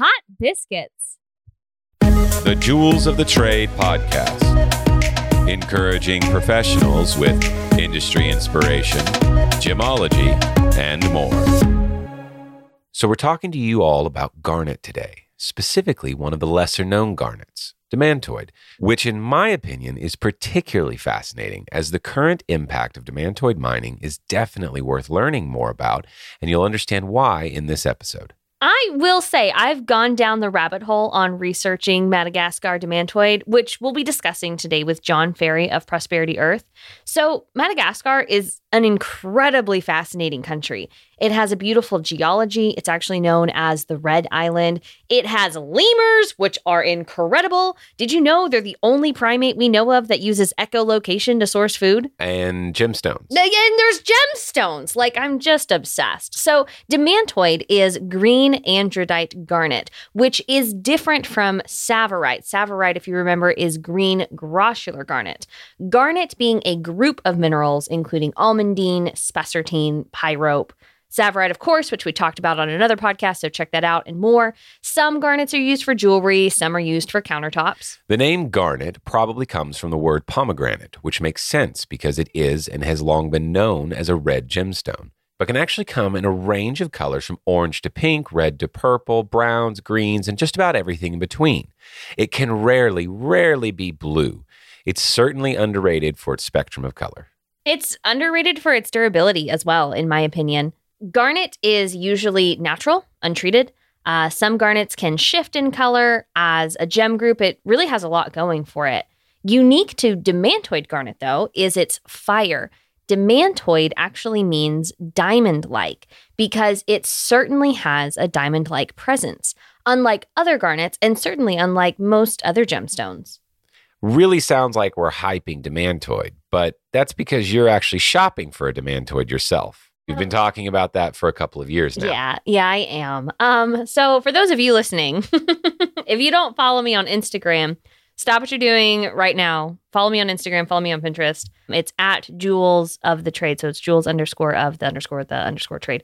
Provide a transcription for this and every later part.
hot biscuits. The Jewels of the Trade podcast, encouraging professionals with industry inspiration, gemology, and more. So, we're talking to you all about garnet today, specifically one of the lesser known garnets, demantoid, which, in my opinion, is particularly fascinating as the current impact of demantoid mining is definitely worth learning more about, and you'll understand why in this episode. I will say I've gone down the rabbit hole on researching Madagascar demantoid, which we'll be discussing today with John Ferry of Prosperity Earth. So, Madagascar is an incredibly fascinating country. It has a beautiful geology. It's actually known as the Red Island. It has lemurs, which are incredible. Did you know they're the only primate we know of that uses echolocation to source food? And gemstones. And there's gemstones. Like, I'm just obsessed. So, demantoid is green andradite garnet, which is different from tsavorite. Tsavorite, if you remember, is green grossular garnet. Garnet being a group of minerals, including almandine, spessartine, pyrope. Tsavorite, of course, which we talked about on another podcast, so check that out and more. Some garnets are used for jewelry, some are used for countertops. The name garnet probably comes from the word pomegranate, which makes sense because it is and has long been known as a red gemstone, but can actually come in a range of colors from orange to pink, red to purple, browns, greens, and just about everything in between. It can rarely, rarely be blue. It's certainly underrated for its spectrum of color. It's underrated for its durability as well, in my opinion. Garnet is usually natural, untreated. Uh, some garnets can shift in color. As a gem group, it really has a lot going for it. Unique to demantoid garnet, though, is its fire. Demantoid actually means diamond like because it certainly has a diamond like presence, unlike other garnets and certainly unlike most other gemstones. Really sounds like we're hyping demantoid, but that's because you're actually shopping for a demantoid yourself. You've been talking about that for a couple of years now. Yeah, yeah, I am. Um, so for those of you listening, if you don't follow me on Instagram, stop what you're doing right now. Follow me on Instagram, follow me on Pinterest. It's at Jewels of the Trade. So it's Jewels underscore of the underscore the underscore trade.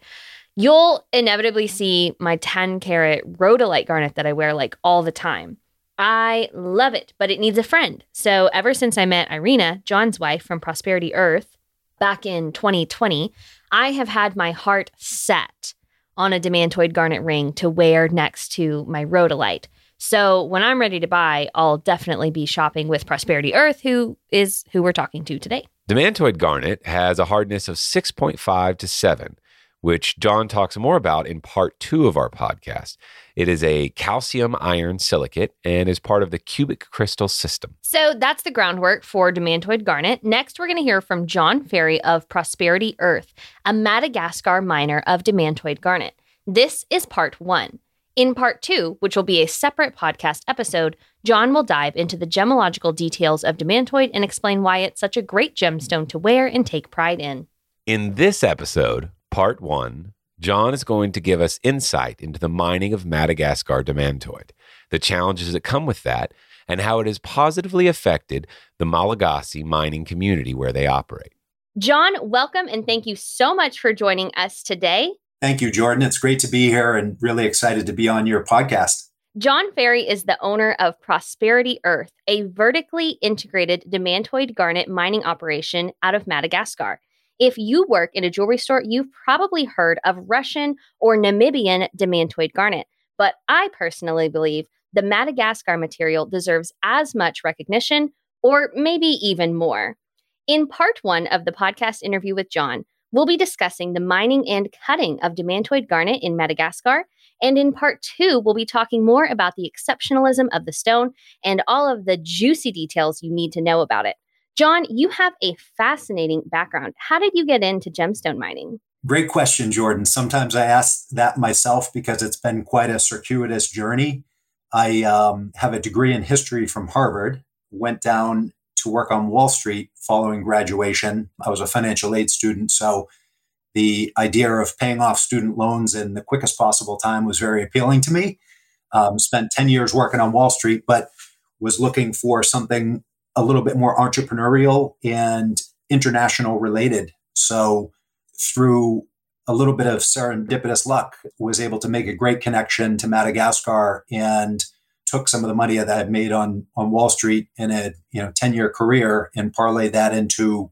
You'll inevitably see my 10 carat rhodolite garnet that I wear like all the time. I love it, but it needs a friend. So ever since I met Irina, John's wife from Prosperity Earth, back in 2020, I have had my heart set on a demantoid garnet ring to wear next to my rhodolite. So when I'm ready to buy, I'll definitely be shopping with Prosperity Earth, who is who we're talking to today. Demantoid garnet has a hardness of 6.5 to 7, which John talks more about in part two of our podcast. It is a calcium iron silicate and is part of the cubic crystal system. So that's the groundwork for demantoid garnet. Next, we're going to hear from John Ferry of Prosperity Earth, a Madagascar miner of demantoid garnet. This is part one. In part two, which will be a separate podcast episode, John will dive into the gemological details of demantoid and explain why it's such a great gemstone to wear and take pride in. In this episode, part one, John is going to give us insight into the mining of Madagascar demantoid, the challenges that come with that, and how it has positively affected the Malagasy mining community where they operate. John, welcome and thank you so much for joining us today. Thank you, Jordan. It's great to be here and really excited to be on your podcast. John Ferry is the owner of Prosperity Earth, a vertically integrated demantoid garnet mining operation out of Madagascar. If you work in a jewelry store, you've probably heard of Russian or Namibian demantoid garnet. But I personally believe the Madagascar material deserves as much recognition, or maybe even more. In part one of the podcast interview with John, we'll be discussing the mining and cutting of demantoid garnet in Madagascar. And in part two, we'll be talking more about the exceptionalism of the stone and all of the juicy details you need to know about it. John, you have a fascinating background. How did you get into gemstone mining? Great question, Jordan. Sometimes I ask that myself because it's been quite a circuitous journey. I um, have a degree in history from Harvard, went down to work on Wall Street following graduation. I was a financial aid student, so the idea of paying off student loans in the quickest possible time was very appealing to me. Um, spent 10 years working on Wall Street, but was looking for something a little bit more entrepreneurial and international related. So, through a little bit of serendipitous luck, was able to make a great connection to Madagascar and took some of the money that I'd made on on Wall Street in a you know 10 year career and parlayed that into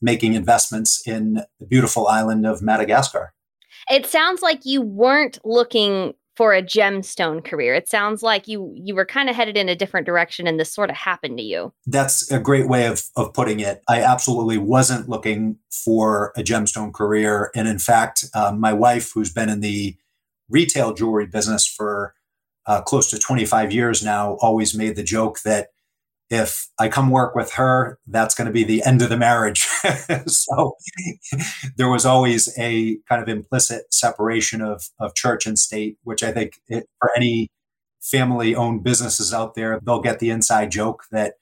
making investments in the beautiful island of Madagascar. It sounds like you weren't looking for a gemstone career. It sounds like you you were kind of headed in a different direction and this sort of happened to you. That's a great way of of putting it. I absolutely wasn't looking for a gemstone career and in fact, um, my wife who's been in the retail jewelry business for uh, close to 25 years now always made the joke that if I come work with her, that's going to be the end of the marriage. so there was always a kind of implicit separation of, of church and state, which I think it, for any family owned businesses out there, they'll get the inside joke that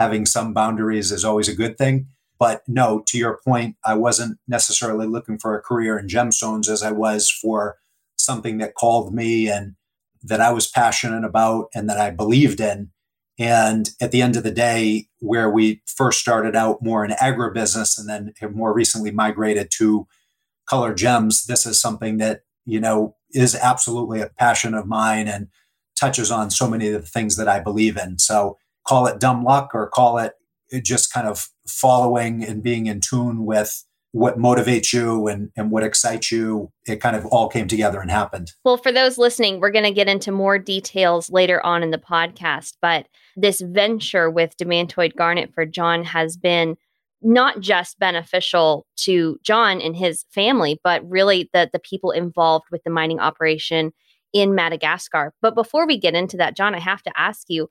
having some boundaries is always a good thing. But no, to your point, I wasn't necessarily looking for a career in gemstones as I was for something that called me and that I was passionate about and that I believed in and at the end of the day, where we first started out more in agribusiness and then have more recently migrated to color gems, this is something that, you know, is absolutely a passion of mine and touches on so many of the things that I believe in. So call it dumb luck or call it just kind of following and being in tune with what motivates you and, and what excites you. It kind of all came together and happened. Well for those listening we're going to get into more details later on in the podcast but this venture with demantoid garnet for john has been not just beneficial to john and his family but really the, the people involved with the mining operation in madagascar. But before we get into that john i have to ask you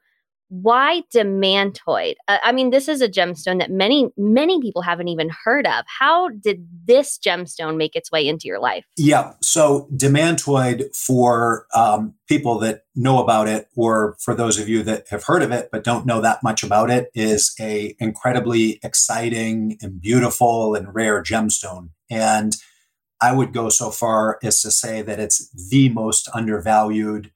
why demantoid? Uh, I mean, this is a gemstone that many, many people haven't even heard of. How did this gemstone make its way into your life? Yeah. So, demantoid, for um, people that know about it, or for those of you that have heard of it but don't know that much about it, is a incredibly exciting and beautiful and rare gemstone. And I would go so far as to say that it's the most undervalued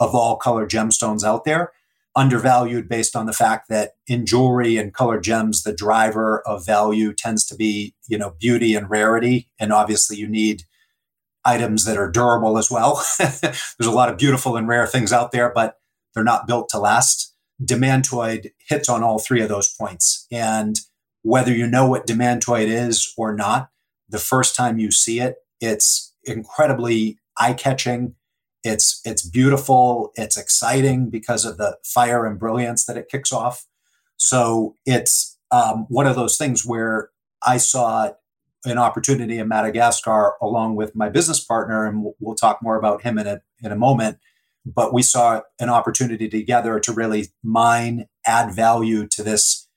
of all color gemstones out there undervalued based on the fact that in jewelry and colored gems the driver of value tends to be you know beauty and rarity. And obviously you need items that are durable as well. There's a lot of beautiful and rare things out there but they're not built to last. Demantoid hits on all three of those points. And whether you know what demantoid is or not the first time you see it it's incredibly eye-catching it's it's beautiful. It's exciting because of the fire and brilliance that it kicks off. So it's um, one of those things where I saw an opportunity in Madagascar along with my business partner, and we'll, we'll talk more about him in a in a moment. But we saw an opportunity together to really mine, add value to this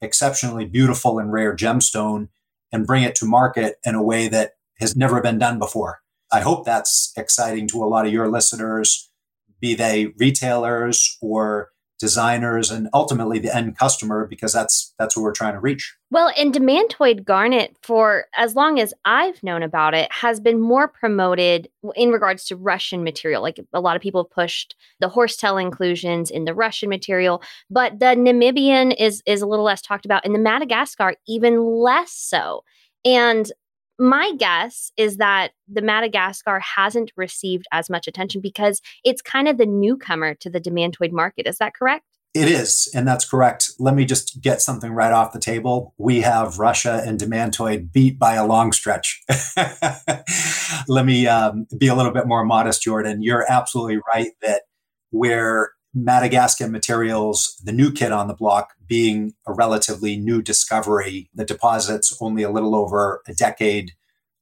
exceptionally beautiful and rare gemstone, and bring it to market in a way that has never been done before. I hope that's exciting to a lot of your listeners, be they retailers or designers and ultimately the end customer because that's that's what we're trying to reach. Well, and demantoid garnet for as long as I've known about it has been more promoted in regards to Russian material. Like a lot of people pushed the horsetail inclusions in the Russian material, but the Namibian is is a little less talked about and the Madagascar even less so. And my guess is that the Madagascar hasn't received as much attention because it's kind of the newcomer to the demantoid market. Is that correct? It is, and that's correct. Let me just get something right off the table. We have Russia and Demantoid beat by a long stretch. Let me um, be a little bit more modest, Jordan. You're absolutely right that where Madagascar materials, the new kid on the block being a relatively new discovery. The deposit's only a little over a decade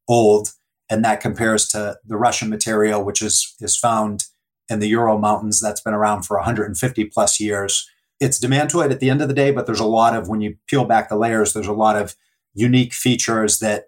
old, and that compares to the Russian material, which is, is found in the Ural Mountains that's been around for 150 plus years. It's demantoid at the end of the day, but there's a lot of, when you peel back the layers, there's a lot of unique features that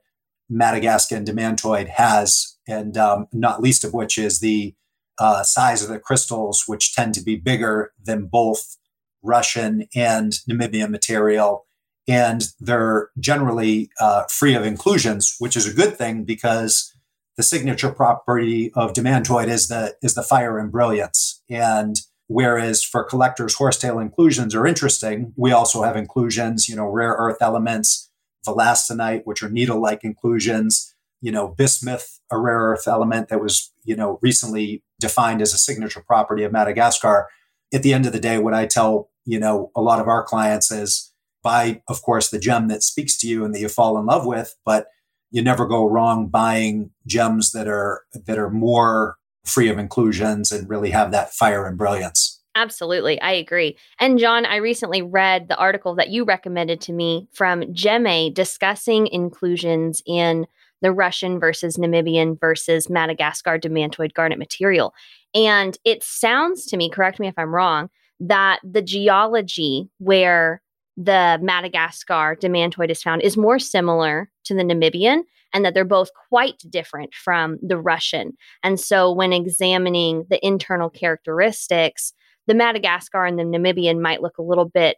Madagascar and demantoid has, and um, not least of which is the uh, size of the crystals, which tend to be bigger than both Russian and Namibian material. And they're generally uh, free of inclusions, which is a good thing because the signature property of demantoid is the is the fire and brilliance. And whereas for collectors, horsetail inclusions are interesting, we also have inclusions, you know, rare earth elements, wollastonite, which are needle-like inclusions, you know, bismuth, a rare earth element that was, you know, recently defined as a signature property of Madagascar. At the end of the day, what I tell, you know, a lot of our clients is buy, of course, the gem that speaks to you and that you fall in love with, but you never go wrong buying gems that are that are more free of inclusions and really have that fire and brilliance. Absolutely. I agree. And John, I recently read the article that you recommended to me from Gem-A discussing inclusions in the Russian versus Namibian versus Madagascar demantoid garnet material. And it sounds to me, correct me if I'm wrong, that the geology where the Madagascar demantoid is found is more similar to the Namibian and that they're both quite different from the Russian. And so when examining the internal characteristics, the Madagascar and the Namibian might look a little bit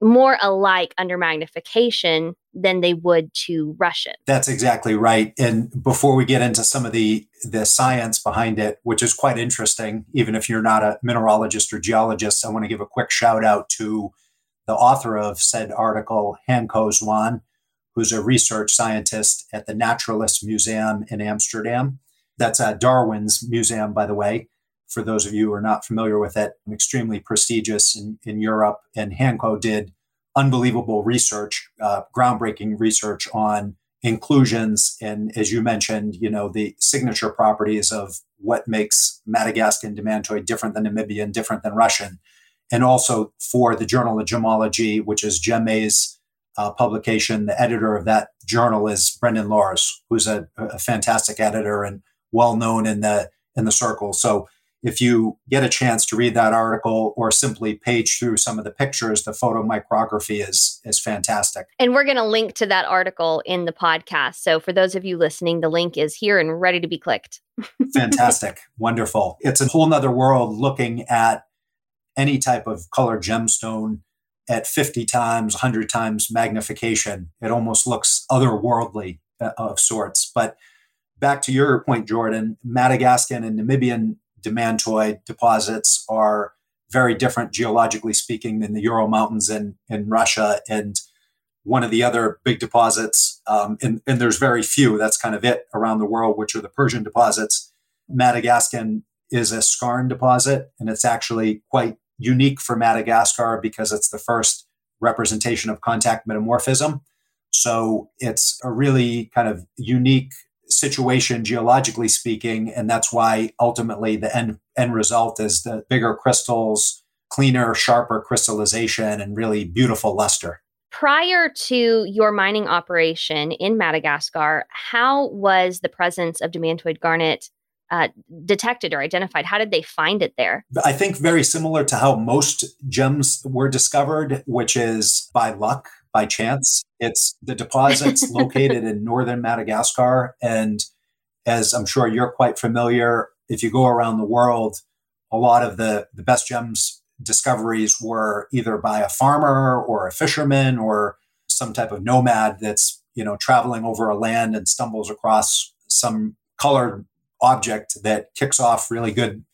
more alike under magnification than they would to Russian. That's exactly right. And before we get into some of the the science behind it, which is quite interesting, even if you're not a mineralogist or geologist, I want to give a quick shout out to the author of said article, Hanco Zwaan, who's a research scientist at the Naturalist Museum in Amsterdam. That's at Darwin's museum, by the way. For those of you who are not familiar with it, extremely prestigious in, in Europe. And Hanco did unbelievable research, uh, groundbreaking research on inclusions and, as you mentioned, you know the signature properties of what makes Madagascan demantoid different than Namibian, different than Russian and also for the Journal of Gemology, which is Gem-A's uh, publication. The editor of that journal is Brendan Laurs, who's a, a, fantastic editor and well known in the in the circle. So if you get a chance to read that article or simply page through some of the pictures, the photomicrography is is fantastic. And we're going to link to that article in the podcast. So for those of you listening, the link is here and ready to be clicked. fantastic, wonderful. It's a whole nother world looking at any type of colored gemstone at 50 times, 100 times magnification. It almost looks otherworldly uh, of sorts. But back to your point, Jordan, Madagascan and Namibian demantoid deposits are very different geologically speaking than the Ural Mountains in, in Russia. And one of the other big deposits, um, and, and there's very few, that's kind of it around the world, which are the Persian deposits. Madagascan is a skarn deposit, and it's actually quite unique for Madagascar because it's the first representation of contact metamorphism. So it's a really kind of unique situation geologically speaking, and that's why ultimately the end end result is the bigger crystals, cleaner, sharper crystallization, and really beautiful luster. Prior to your mining operation in Madagascar, how was the presence of demantoid garnet uh, detected or identified? How did they find it there? I think very similar to how most gems were discovered, which is by luck, by chance. It's the deposits located in northern Madagascar. And as I'm sure you're quite familiar, if you go around the world, a lot of the, the best gems discoveries were either by a farmer or a fisherman or some type of nomad that's you know traveling over a land and stumbles across some colored object that kicks off really good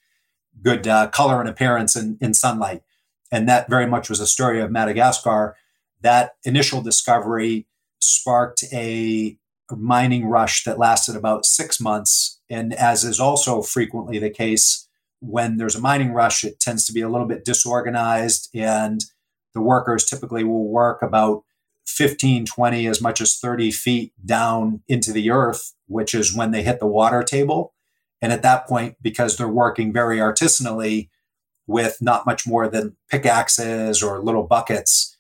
good uh, color and appearance in, in sunlight. And that very much was a story of Madagascar. That initial discovery sparked a mining rush that lasted about six months. And as is also frequently the case, when there's a mining rush, it tends to be a little bit disorganized, and the workers typically will work about 15, 20, as much as 30 feet down into the earth, which is when they hit the water table. And at that point, because they're working very artisanally with not much more than pickaxes or little buckets,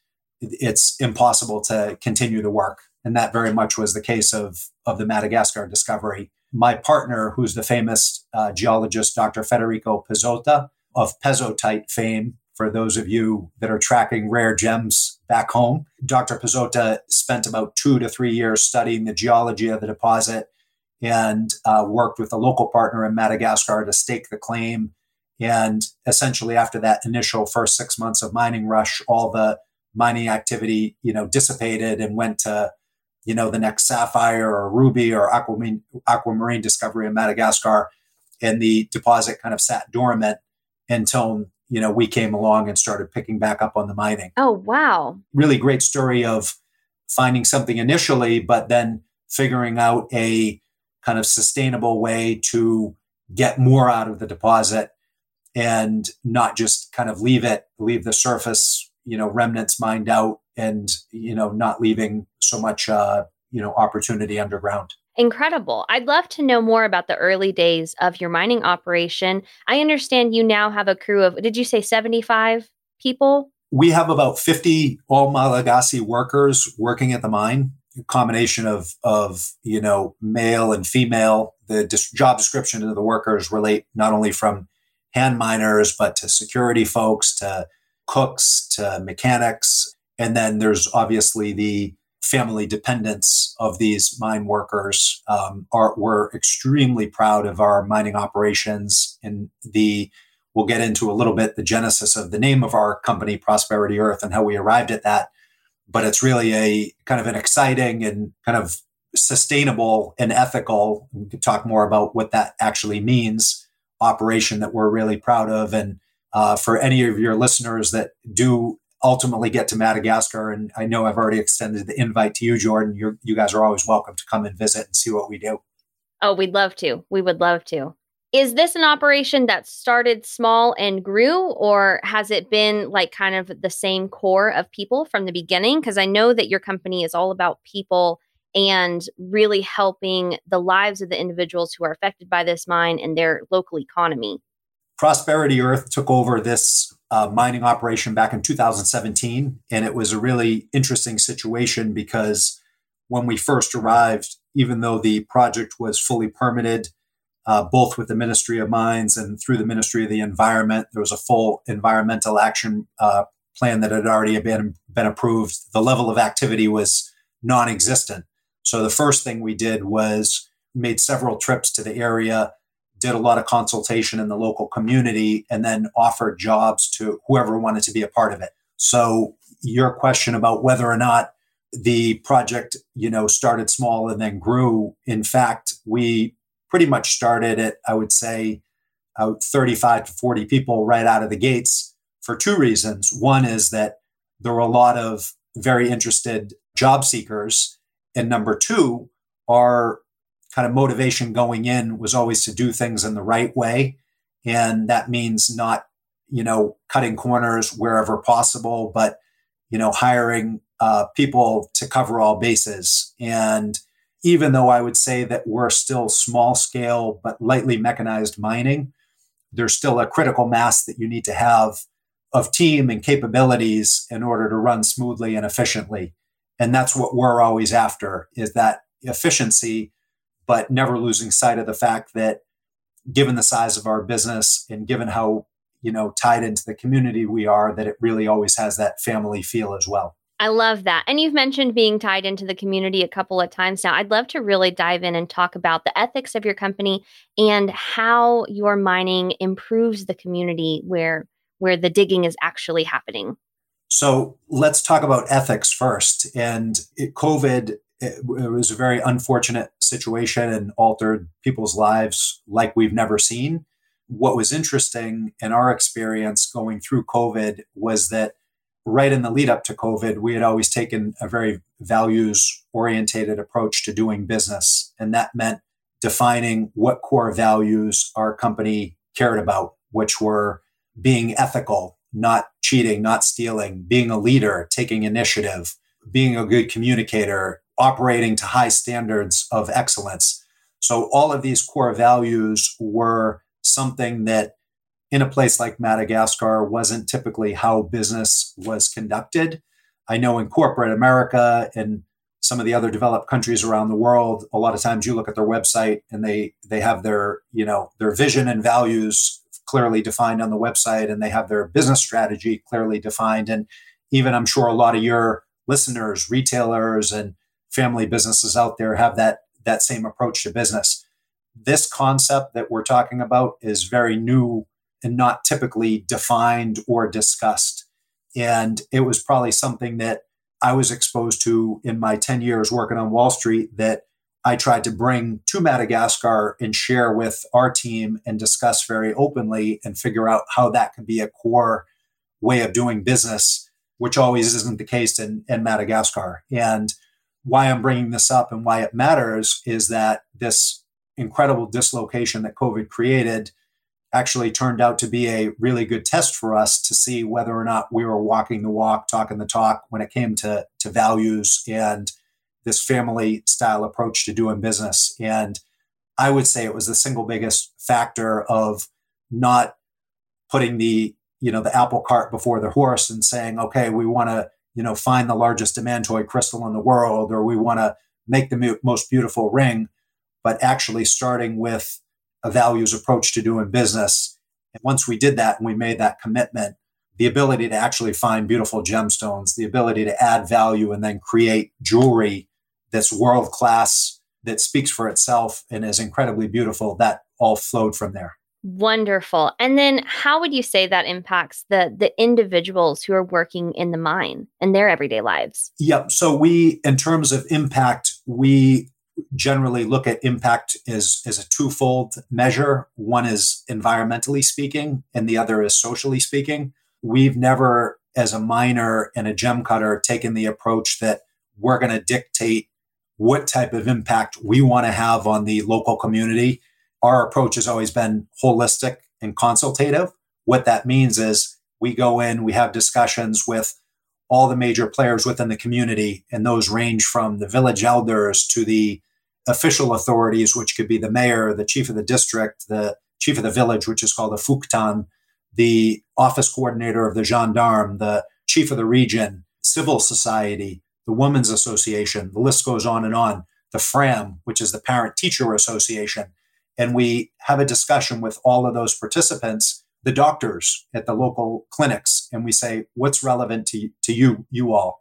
it's impossible to continue the work. And that very much was the case of, of the Madagascar discovery. My partner, who's the famous uh, geologist, Dr. Federico Pezzotta of Pezzottaite fame, for those of you that are tracking rare gems back home. Dr. Pezzotta spent about two to three years studying the geology of the deposit and uh, worked with a local partner in Madagascar to stake the claim. And essentially, after that initial first six months of mining rush, all the mining activity, you know, dissipated and went to, you know, the next sapphire or ruby or aquamarine, aquamarine discovery in Madagascar, and the deposit kind of sat dormant until you know, we came along and started picking back up on the mining. Oh, wow. Really great story of finding something initially, but then figuring out a kind of sustainable way to get more out of the deposit and not just kind of leave it, leave the surface, you know, remnants mined out and, you know, not leaving so much, uh, you know, opportunity underground. Incredible. I'd love to know more about the early days of your mining operation. I understand you now have a crew of, did you say 75 people? We have about 50 all Malagasy workers working at the mine, a combination of, of you know, male and female. The dis- job description of the workers relate not only from hand miners, but to security folks, to cooks, to mechanics. And then there's obviously the family dependents of these mine workers. Um, are we're extremely proud of our mining operations. And the we'll get into a little bit the genesis of the name of our company prosperity earth and how we arrived at that. But it's really a kind of an exciting and kind of sustainable and ethical we could talk more about what that actually means operation that we're really proud of. And uh, for any of your listeners that do ultimately get to Madagascar. And I know I've already extended the invite to you, Jordan. You're, you guys are always welcome to come and visit and see what we do. Oh, we'd love to. We would love to. Is this an operation that started small and grew, or has it been like kind of the same core of people from the beginning? Because I know that your company is all about people and really helping the lives of the individuals who are affected by this mine and their local economy. Prosperity Earth took over this uh, mining operation back in 2017. And it was a really interesting situation because when we first arrived, even though the project was fully permitted, uh, both with the Ministry of Mines and through the Ministry of the Environment, there was a full environmental action uh, plan that had already been, been approved. The level of activity was non existent. So the first thing we did was made several trips to the area did a lot of consultation in the local community and then offered jobs to whoever wanted to be a part of it. So your question about whether or not the project, you know, started small and then grew, in fact, we pretty much started at, I would say, uh, 35 to 40 people right out of the gates for two reasons. One is that there were a lot of very interested job seekers. And number two, our kind of motivation going in was always to do things in the right way. And that means not, you know, cutting corners wherever possible, but, you know, hiring uh, people to cover all bases. And even though I would say that we're still small scale but lightly mechanized mining, there's still a critical mass that you need to have of team and capabilities in order to run smoothly and efficiently. And that's what we're always after is that efficiency but never losing sight of the fact that given the size of our business and given how you know tied into the community we are that it really always has that family feel as well I love that. And you've mentioned being tied into the community a couple of times now. I'd love to really dive in and talk about the ethics of your company and how your mining improves the community where where the digging is actually happening. So, let's talk about ethics first. And it, COVID it, it was a very unfortunate situation and altered people's lives like we've never seen. What was interesting in our experience going through COVID was that right in the lead up to COVID, we had always taken a very values orientated approach to doing business. And that meant defining what core values our company cared about, which were being ethical, not cheating, not stealing, being a leader, taking initiative, being a good communicator, operating to high standards of excellence. So, all of these core values were something that in a place like Madagascar wasn't typically how business was conducted. I know in corporate America and some of the other developed countries around the world, a lot of times you look at their website and they they have their, you know, their vision and values clearly defined on the website and they have their business strategy clearly defined. And even I'm sure a lot of your listeners, retailers and family businesses out there have that that same approach to business. This concept that we're talking about is very new and not typically defined or discussed. And it was probably something that I was exposed to in my 10 years working on Wall Street that I tried to bring to Madagascar and share with our team and discuss very openly and figure out how that could be a core way of doing business, which always isn't the case in, in Madagascar. And why I'm bringing this up and why it matters is that this incredible dislocation that COVID created actually turned out to be a really good test for us to see whether or not we were walking the walk, talking the talk when it came to, to values and this family style approach to doing business. And I would say it was the single biggest factor of not putting the you know the apple cart before the horse and saying okay we want to you know find the largest demantoid crystal in the world or we want to make the most beautiful ring but actually starting with a values approach to doing business. And once we did that and we made that commitment the ability to actually find beautiful gemstones the ability to add value and then create jewelry that's world class that speaks for itself and is incredibly beautiful that all flowed from there Wonderful. And then how would you say that impacts the the individuals who are working in the mine and their everyday lives? Yep. So we in terms of impact, we generally look at impact as, as a twofold measure. One is environmentally speaking, and the other is socially speaking. We've never, as a miner and a gem cutter, taken the approach that we're going to dictate what type of impact we want to have on the local community our approach has always been holistic and consultative. What that means is we go in, we have discussions with all the major players within the community, and those range from the village elders to the official authorities, which could be the mayor, the chief of the district, the chief of the village, which is called the fokontany, the office coordinator of the gendarme, the chief of the region, civil society, the Women's Association, the list goes on and on, the FRAM, which is the Parent Teacher Association and we have a discussion with all of those participants the doctors at the local clinics and we say what's relevant to, to you you all?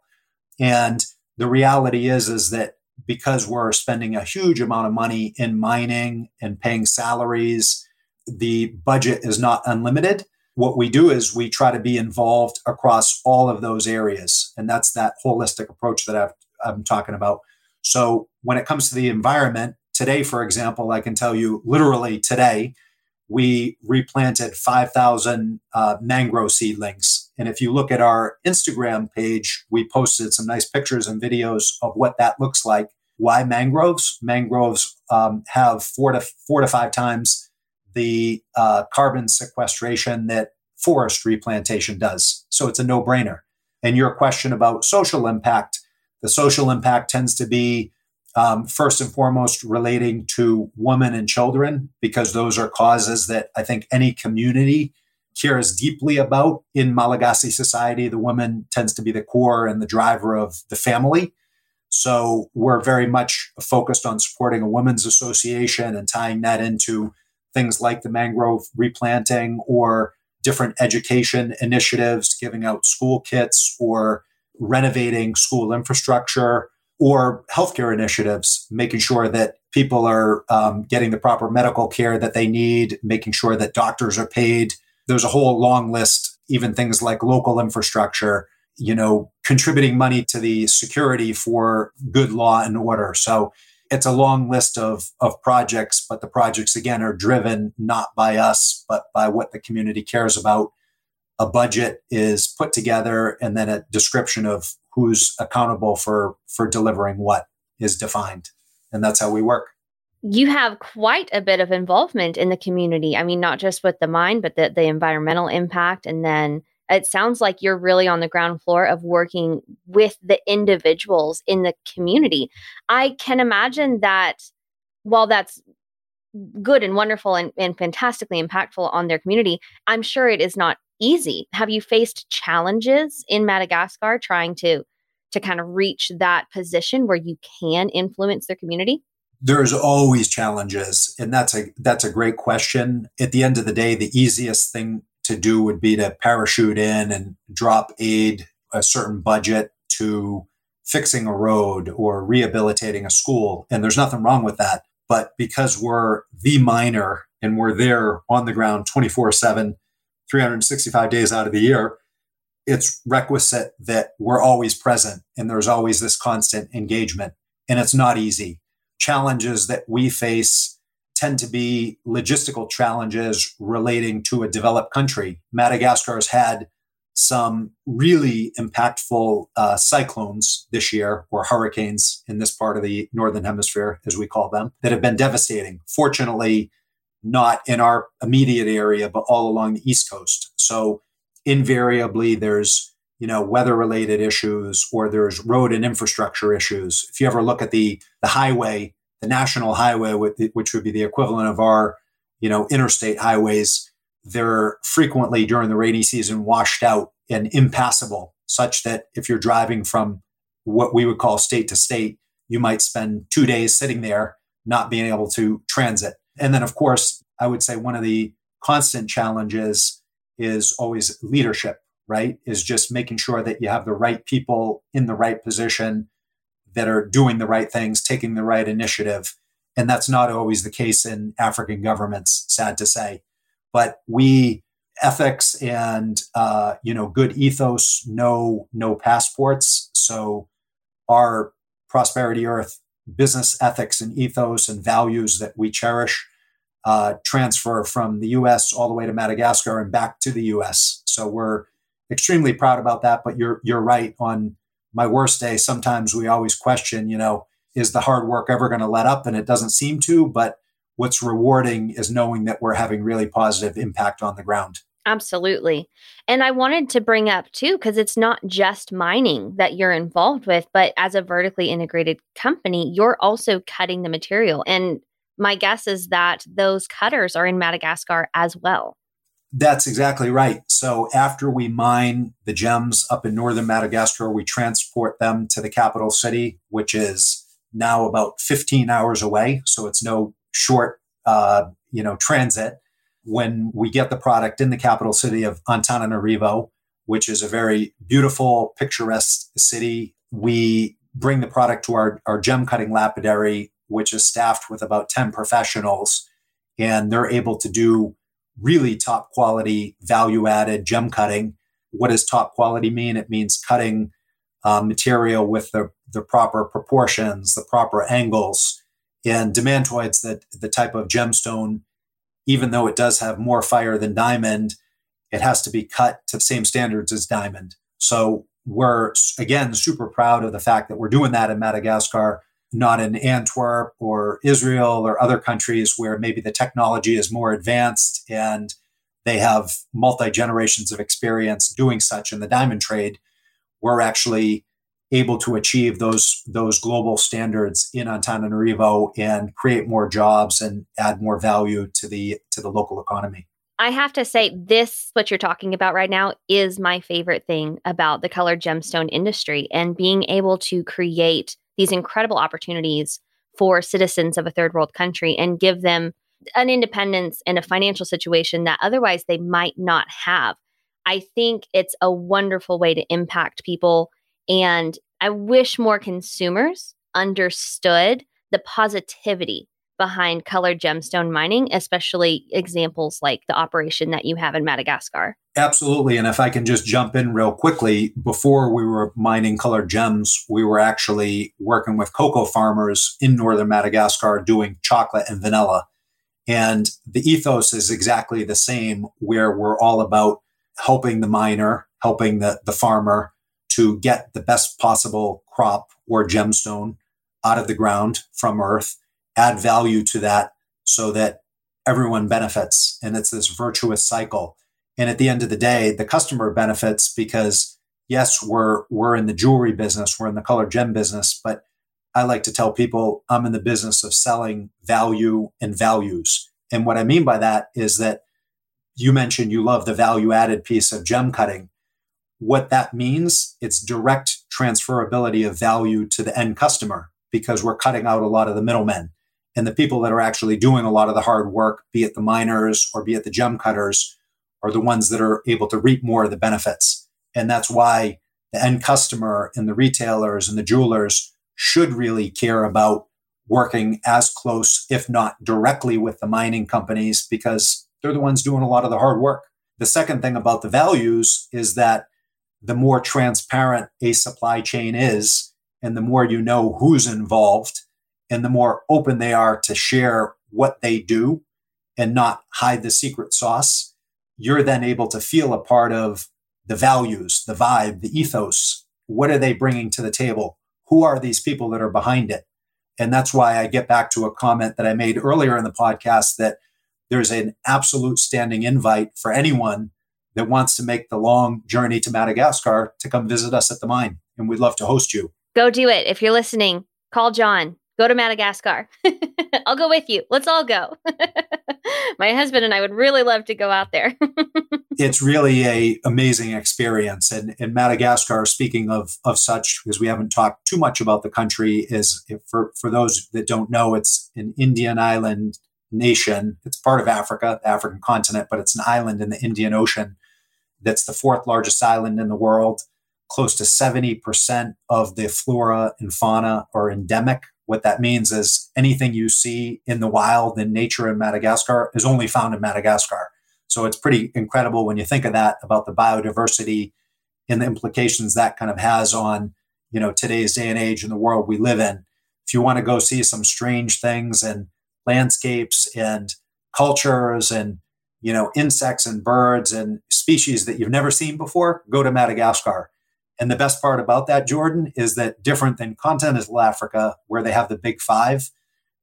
And the reality is is that because we're spending a huge amount of money in mining and paying salaries the budget is not unlimited. What we do is we try to be involved across all of those areas and that's that holistic approach that I've, i'm talking about. So when it comes to the environment Today, for example, I can tell you literally today, we replanted 5,000 uh, mangrove seedlings. And if you look at our Instagram page, we posted some nice pictures and videos of what that looks like. Why mangroves? Mangroves um, have four to four to five times the uh, carbon sequestration that forest replantation does. So it's a no brainer. And your question about social impact, the social impact tends to be um, first and foremost relating to women and children, because those are causes that I think any community cares deeply about. In Malagasy society, the woman tends to be the core and the driver of the family. So we're very much focused on supporting a women's association and tying that into things like the mangrove replanting or different education initiatives, giving out school kits or renovating school infrastructure or healthcare initiatives, making sure that people are um, getting the proper medical care that they need, making sure that doctors are paid. There's a whole long list, even things like local infrastructure, you know, contributing money to the security for good law and order. So it's a long list of, of projects, but the projects, again, are driven not by us, but by what the community cares about. A budget is put together and then a description of who's accountable for for delivering what is defined. And that's how we work. You have quite a bit of involvement in the community. I mean not just with the mine but the, the environmental impact. And then it sounds like you're really on the ground floor of working with the individuals in the community. I can imagine that while that's good and wonderful and, and fantastically impactful on their community i'm sure it is not easy. Have you faced challenges in Madagascar trying to to kind of reach that position where you can influence their community? There's always challenges, and that's a that's a great question. At the end of the day, the easiest thing to do would be to parachute in and drop aid a certain budget to fixing a road or rehabilitating a school, and there's nothing wrong with that. But because we're the miner and we're there on the ground 24 7, 365 days out of the year, it's requisite that we're always present and there's always this constant engagement. And it's not easy. Challenges that we face tend to be logistical challenges relating to a developed country. Madagascar has had some really impactful uh, cyclones this year, or hurricanes in this part of the Northern Hemisphere, as we call them, that have been devastating. Fortunately, not in our immediate area, but all along the East Coast. So, invariably, there's you know weather related issues or there's road and infrastructure issues if you ever look at the the highway the national highway which would be the equivalent of our you know interstate highways they're frequently during the rainy season washed out and impassable, such that if you're driving from what we would call state to state, you might spend two days sitting there not being able to transit. And then, of course, I would say one of the constant challenges is always leadership, right? Is just making sure that you have the right people in the right position that are doing the right things, taking the right initiative. And that's not always the case in African governments, sad to say but we ethics and uh, you know good ethos know no passports so our prosperity earth business ethics and ethos and values that we cherish uh, transfer from the us all the way to madagascar and back to the us so we're extremely proud about that but you're you're right on my worst day. Sometimes we always question you know is the hard work ever going to let up? And it doesn't seem to but what's rewarding is knowing that we're having really positive impact on the ground. Absolutely. And I wanted to bring up too, because it's not just mining that you're involved with, but as a vertically integrated company, you're also cutting the material. And my guess is that those cutters are in Madagascar as well. That's exactly right. So after we mine the gems up in northern Madagascar, we transport them to the capital city, which is now about 15 hours away. So it's no short, uh, you know, transit when we get the product in the capital city of Antananarivo, which is a very beautiful, picturesque city. We bring the product to our, our gem cutting lapidary, which is staffed with about 10 professionals, and they're able to do really top quality, value added gem cutting. What does top quality mean? It means cutting uh, material with the, the proper proportions, the proper angles, and demantoids, that the type of gemstone, even though it does have more fire than diamond, it has to be cut to the same standards as diamond. So we're again super proud of the fact that we're doing that in Madagascar, not in Antwerp or Israel or other countries where maybe the technology is more advanced and they have multi generations of experience doing such in the diamond trade. We're actually able to achieve those those global standards in Antananarivo and create more jobs and add more value to the to the local economy. I have to say this what you're talking about right now is my favorite thing about the colored gemstone industry and being able to create these incredible opportunities for citizens of a third world country and give them an independence and a financial situation that otherwise they might not have. I think it's a wonderful way to impact people and I wish more consumers understood the positivity behind colored gemstone mining, especially examples like the operation that you have in Madagascar. Absolutely. And if I can just jump in real quickly, before we were mining colored gems, we were actually working with cocoa farmers in northern Madagascar doing chocolate and vanilla. And the ethos is exactly the same, where we're all about helping the miner, helping the, the farmer, to get the best possible crop or gemstone out of the ground from earth, add value to that so that everyone benefits. And it's this virtuous cycle. And at the end of the day, the customer benefits because yes, we're we're in the jewelry business, we're in the color gem business, but I like to tell people I'm in the business of selling value and values. And what I mean by that is that you mentioned you love the value added piece of gem cutting what that means. It's direct transferability of value to the end customer because we're cutting out a lot of the middlemen. And the people that are actually doing a lot of the hard work be it the miners or be it the gem cutters are the ones that are able to reap more of the benefits. And that's why the end customer and the retailers and the jewelers should really care about working as close if not directly with the mining companies because they're the ones doing a lot of the hard work. The second thing about the values is that the more transparent a supply chain is, and the more you know who's involved, and the more open they are to share what they do and not hide the secret sauce, you're then able to feel a part of the values, the vibe, the ethos. What are they bringing to the table? Who are these people that are behind it? And that's why I get back to a comment that I made earlier in the podcast that there's an absolute standing invite for anyone that wants to make the long journey to Madagascar to come visit us at the mine. And we'd love to host you. Go do it. If you're listening, call John. Go to Madagascar. I'll go with you. Let's all go. My husband and I would really love to go out there. it's really a amazing experience. And in Madagascar, speaking of of such, because we haven't talked too much about the country, is for for those that don't know, it's an Indian island nation. It's part of Africa, the African continent, but it's an island in the Indian Ocean. That's the fourth largest island in the world. Close to 70% of the flora and fauna are endemic what that means is anything you see in the wild in nature in Madagascar is only found in Madagascar. So it's pretty incredible when you think of that about the biodiversity and the implications that kind of has on, you know, today's day and age in the world we live in. If you want to go see some strange things and landscapes and cultures and you know insects and birds and species that you've never seen before, go to Madagascar. And the best part about that, Jordan, is that different than continental Africa, where they have the big five,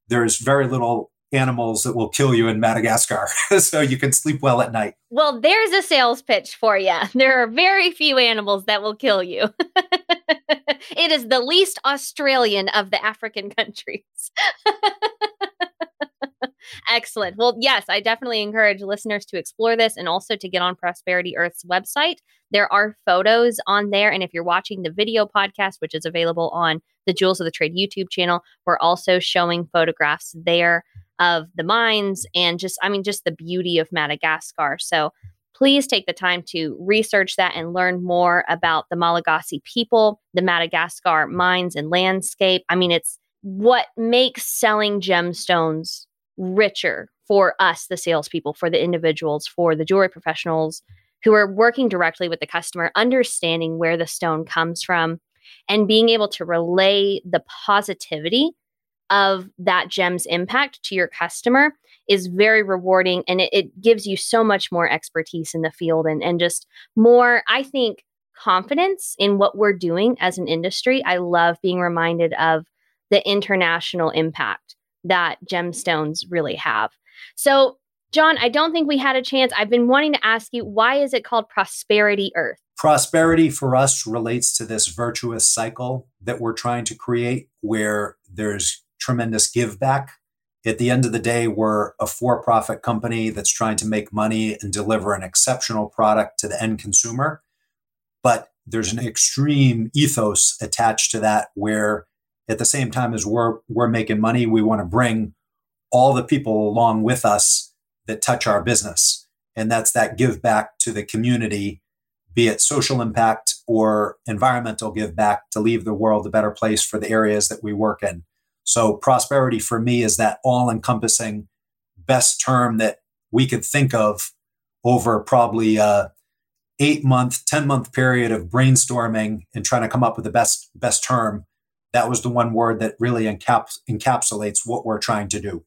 there's very little animals that will kill you in Madagascar. so you can sleep well at night. Well, there's a sales pitch for you. There are very few animals that will kill you. it is the least Australian of the African countries. Excellent. Well, yes, I definitely encourage listeners to explore this and also to get on Prosperity Earth's website. There are photos on there. And if you're watching the video podcast, which is available on the Jewels of the Trade YouTube channel, we're also showing photographs there of the mines and just, I mean, just the beauty of Madagascar. So please take the time to research that and learn more about the Malagasy people, the Madagascar mines and landscape. I mean, it's what makes selling gemstones richer for us, the salespeople, for the individuals, for the jewelry professionals who are working directly with the customer, understanding where the stone comes from and being able to relay the positivity of that gem's impact to your customer is very rewarding and it, it, gives you so much more expertise in the field and, and just more, I think, confidence in what we're doing as an industry. I love being reminded of the international impact that gemstones really have. So, John, I don't think we had a chance. I've been wanting to ask you why is it called Prosperity Earth? Prosperity for us relates to this virtuous cycle that we're trying to create where there's tremendous give back. At the end of the day, we're a for profit company that's trying to make money and deliver an exceptional product to the end consumer. But there's an extreme ethos attached to that where at the same time as we're we're making money, we want to bring all the people along with us that touch our business. And that's that give back to the community, be it social impact or environmental give back to leave the world a better place for the areas that we work in. So prosperity for me is that all encompassing best term that we could think of over probably a eight month, 10 month period of brainstorming and trying to come up with the best, best term that was the one word that really encaps- encapsulates what we're trying to do.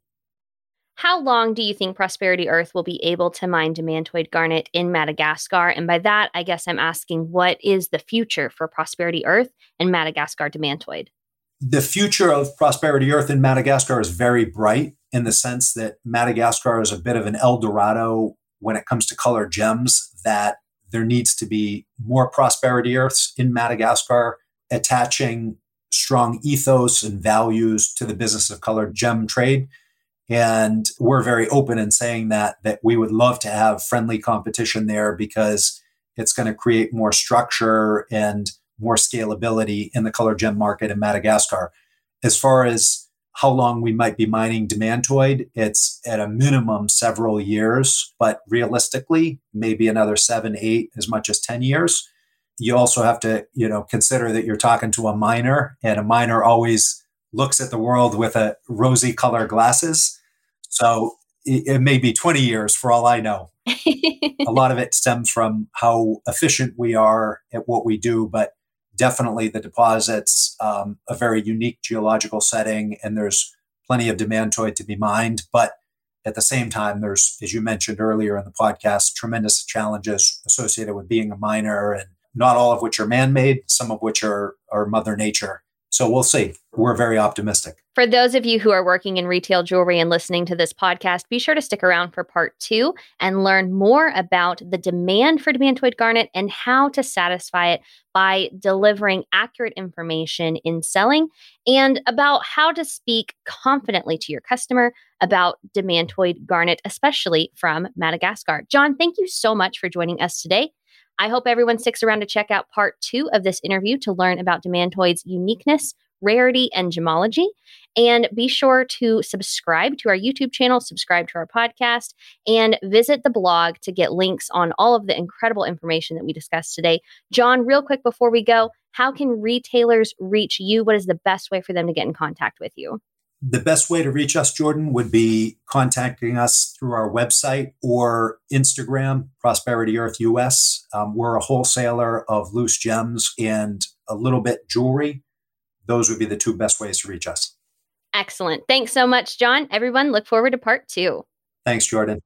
How long do you think Prosperity Earth will be able to mine demantoid garnet in Madagascar? And by that, I guess I'm asking what is the future for Prosperity Earth and Madagascar demantoid? The future of Prosperity Earth in Madagascar is very bright in the sense that Madagascar is a bit of an El Dorado when it comes to colored gems, that there needs to be more Prosperity Earths in Madagascar attaching strong ethos and values to the business of colored gem trade. And we're very open in saying that that we would love to have friendly competition there because it's going to create more structure and more scalability in the colored gem market in Madagascar. As far as how long we might be mining demantoid, it's at a minimum several years, but realistically, maybe another seven, eight, as much as 10 years you also have to you know consider that you're talking to a miner and a miner always looks at the world with a rosy color glasses. So it, it may be 20 years for all i know. A lot of it stems from how efficient we are at what we do but definitely the deposits um, a very unique geological setting and there's plenty of demantoid to be mined but At the same time, there's, as you mentioned earlier in the podcast, tremendous challenges associated with being a miner, and not all of which are man made, some of which are, are Mother Nature. So we'll see. We're very optimistic. For those of you who are working in retail jewelry and listening to this podcast, be sure to stick around for part two and learn more about the demand for demantoid garnet and how to satisfy it by delivering accurate information in selling and about how to speak confidently to your customer about demantoid garnet, especially from Madagascar. John, thank you so much for joining us today. I hope everyone sticks around to check out part two of this interview to learn about Demantoid's uniqueness, rarity, and gemology. And be sure to subscribe to our YouTube channel, subscribe to our podcast, and visit the blog to get links on all of the incredible information that we discussed today. John, real quick before we go, how can retailers reach you? What is the best way for them to get in contact with you? The best way to reach us, Jordan, would be contacting us through our website or Instagram, Prosperity Earth US. Um, we're a wholesaler of loose gems and a little bit jewelry. Those would be the two best ways to reach us. Excellent. Thanks so much, John. Everyone, look forward to part two. Thanks, Jordan.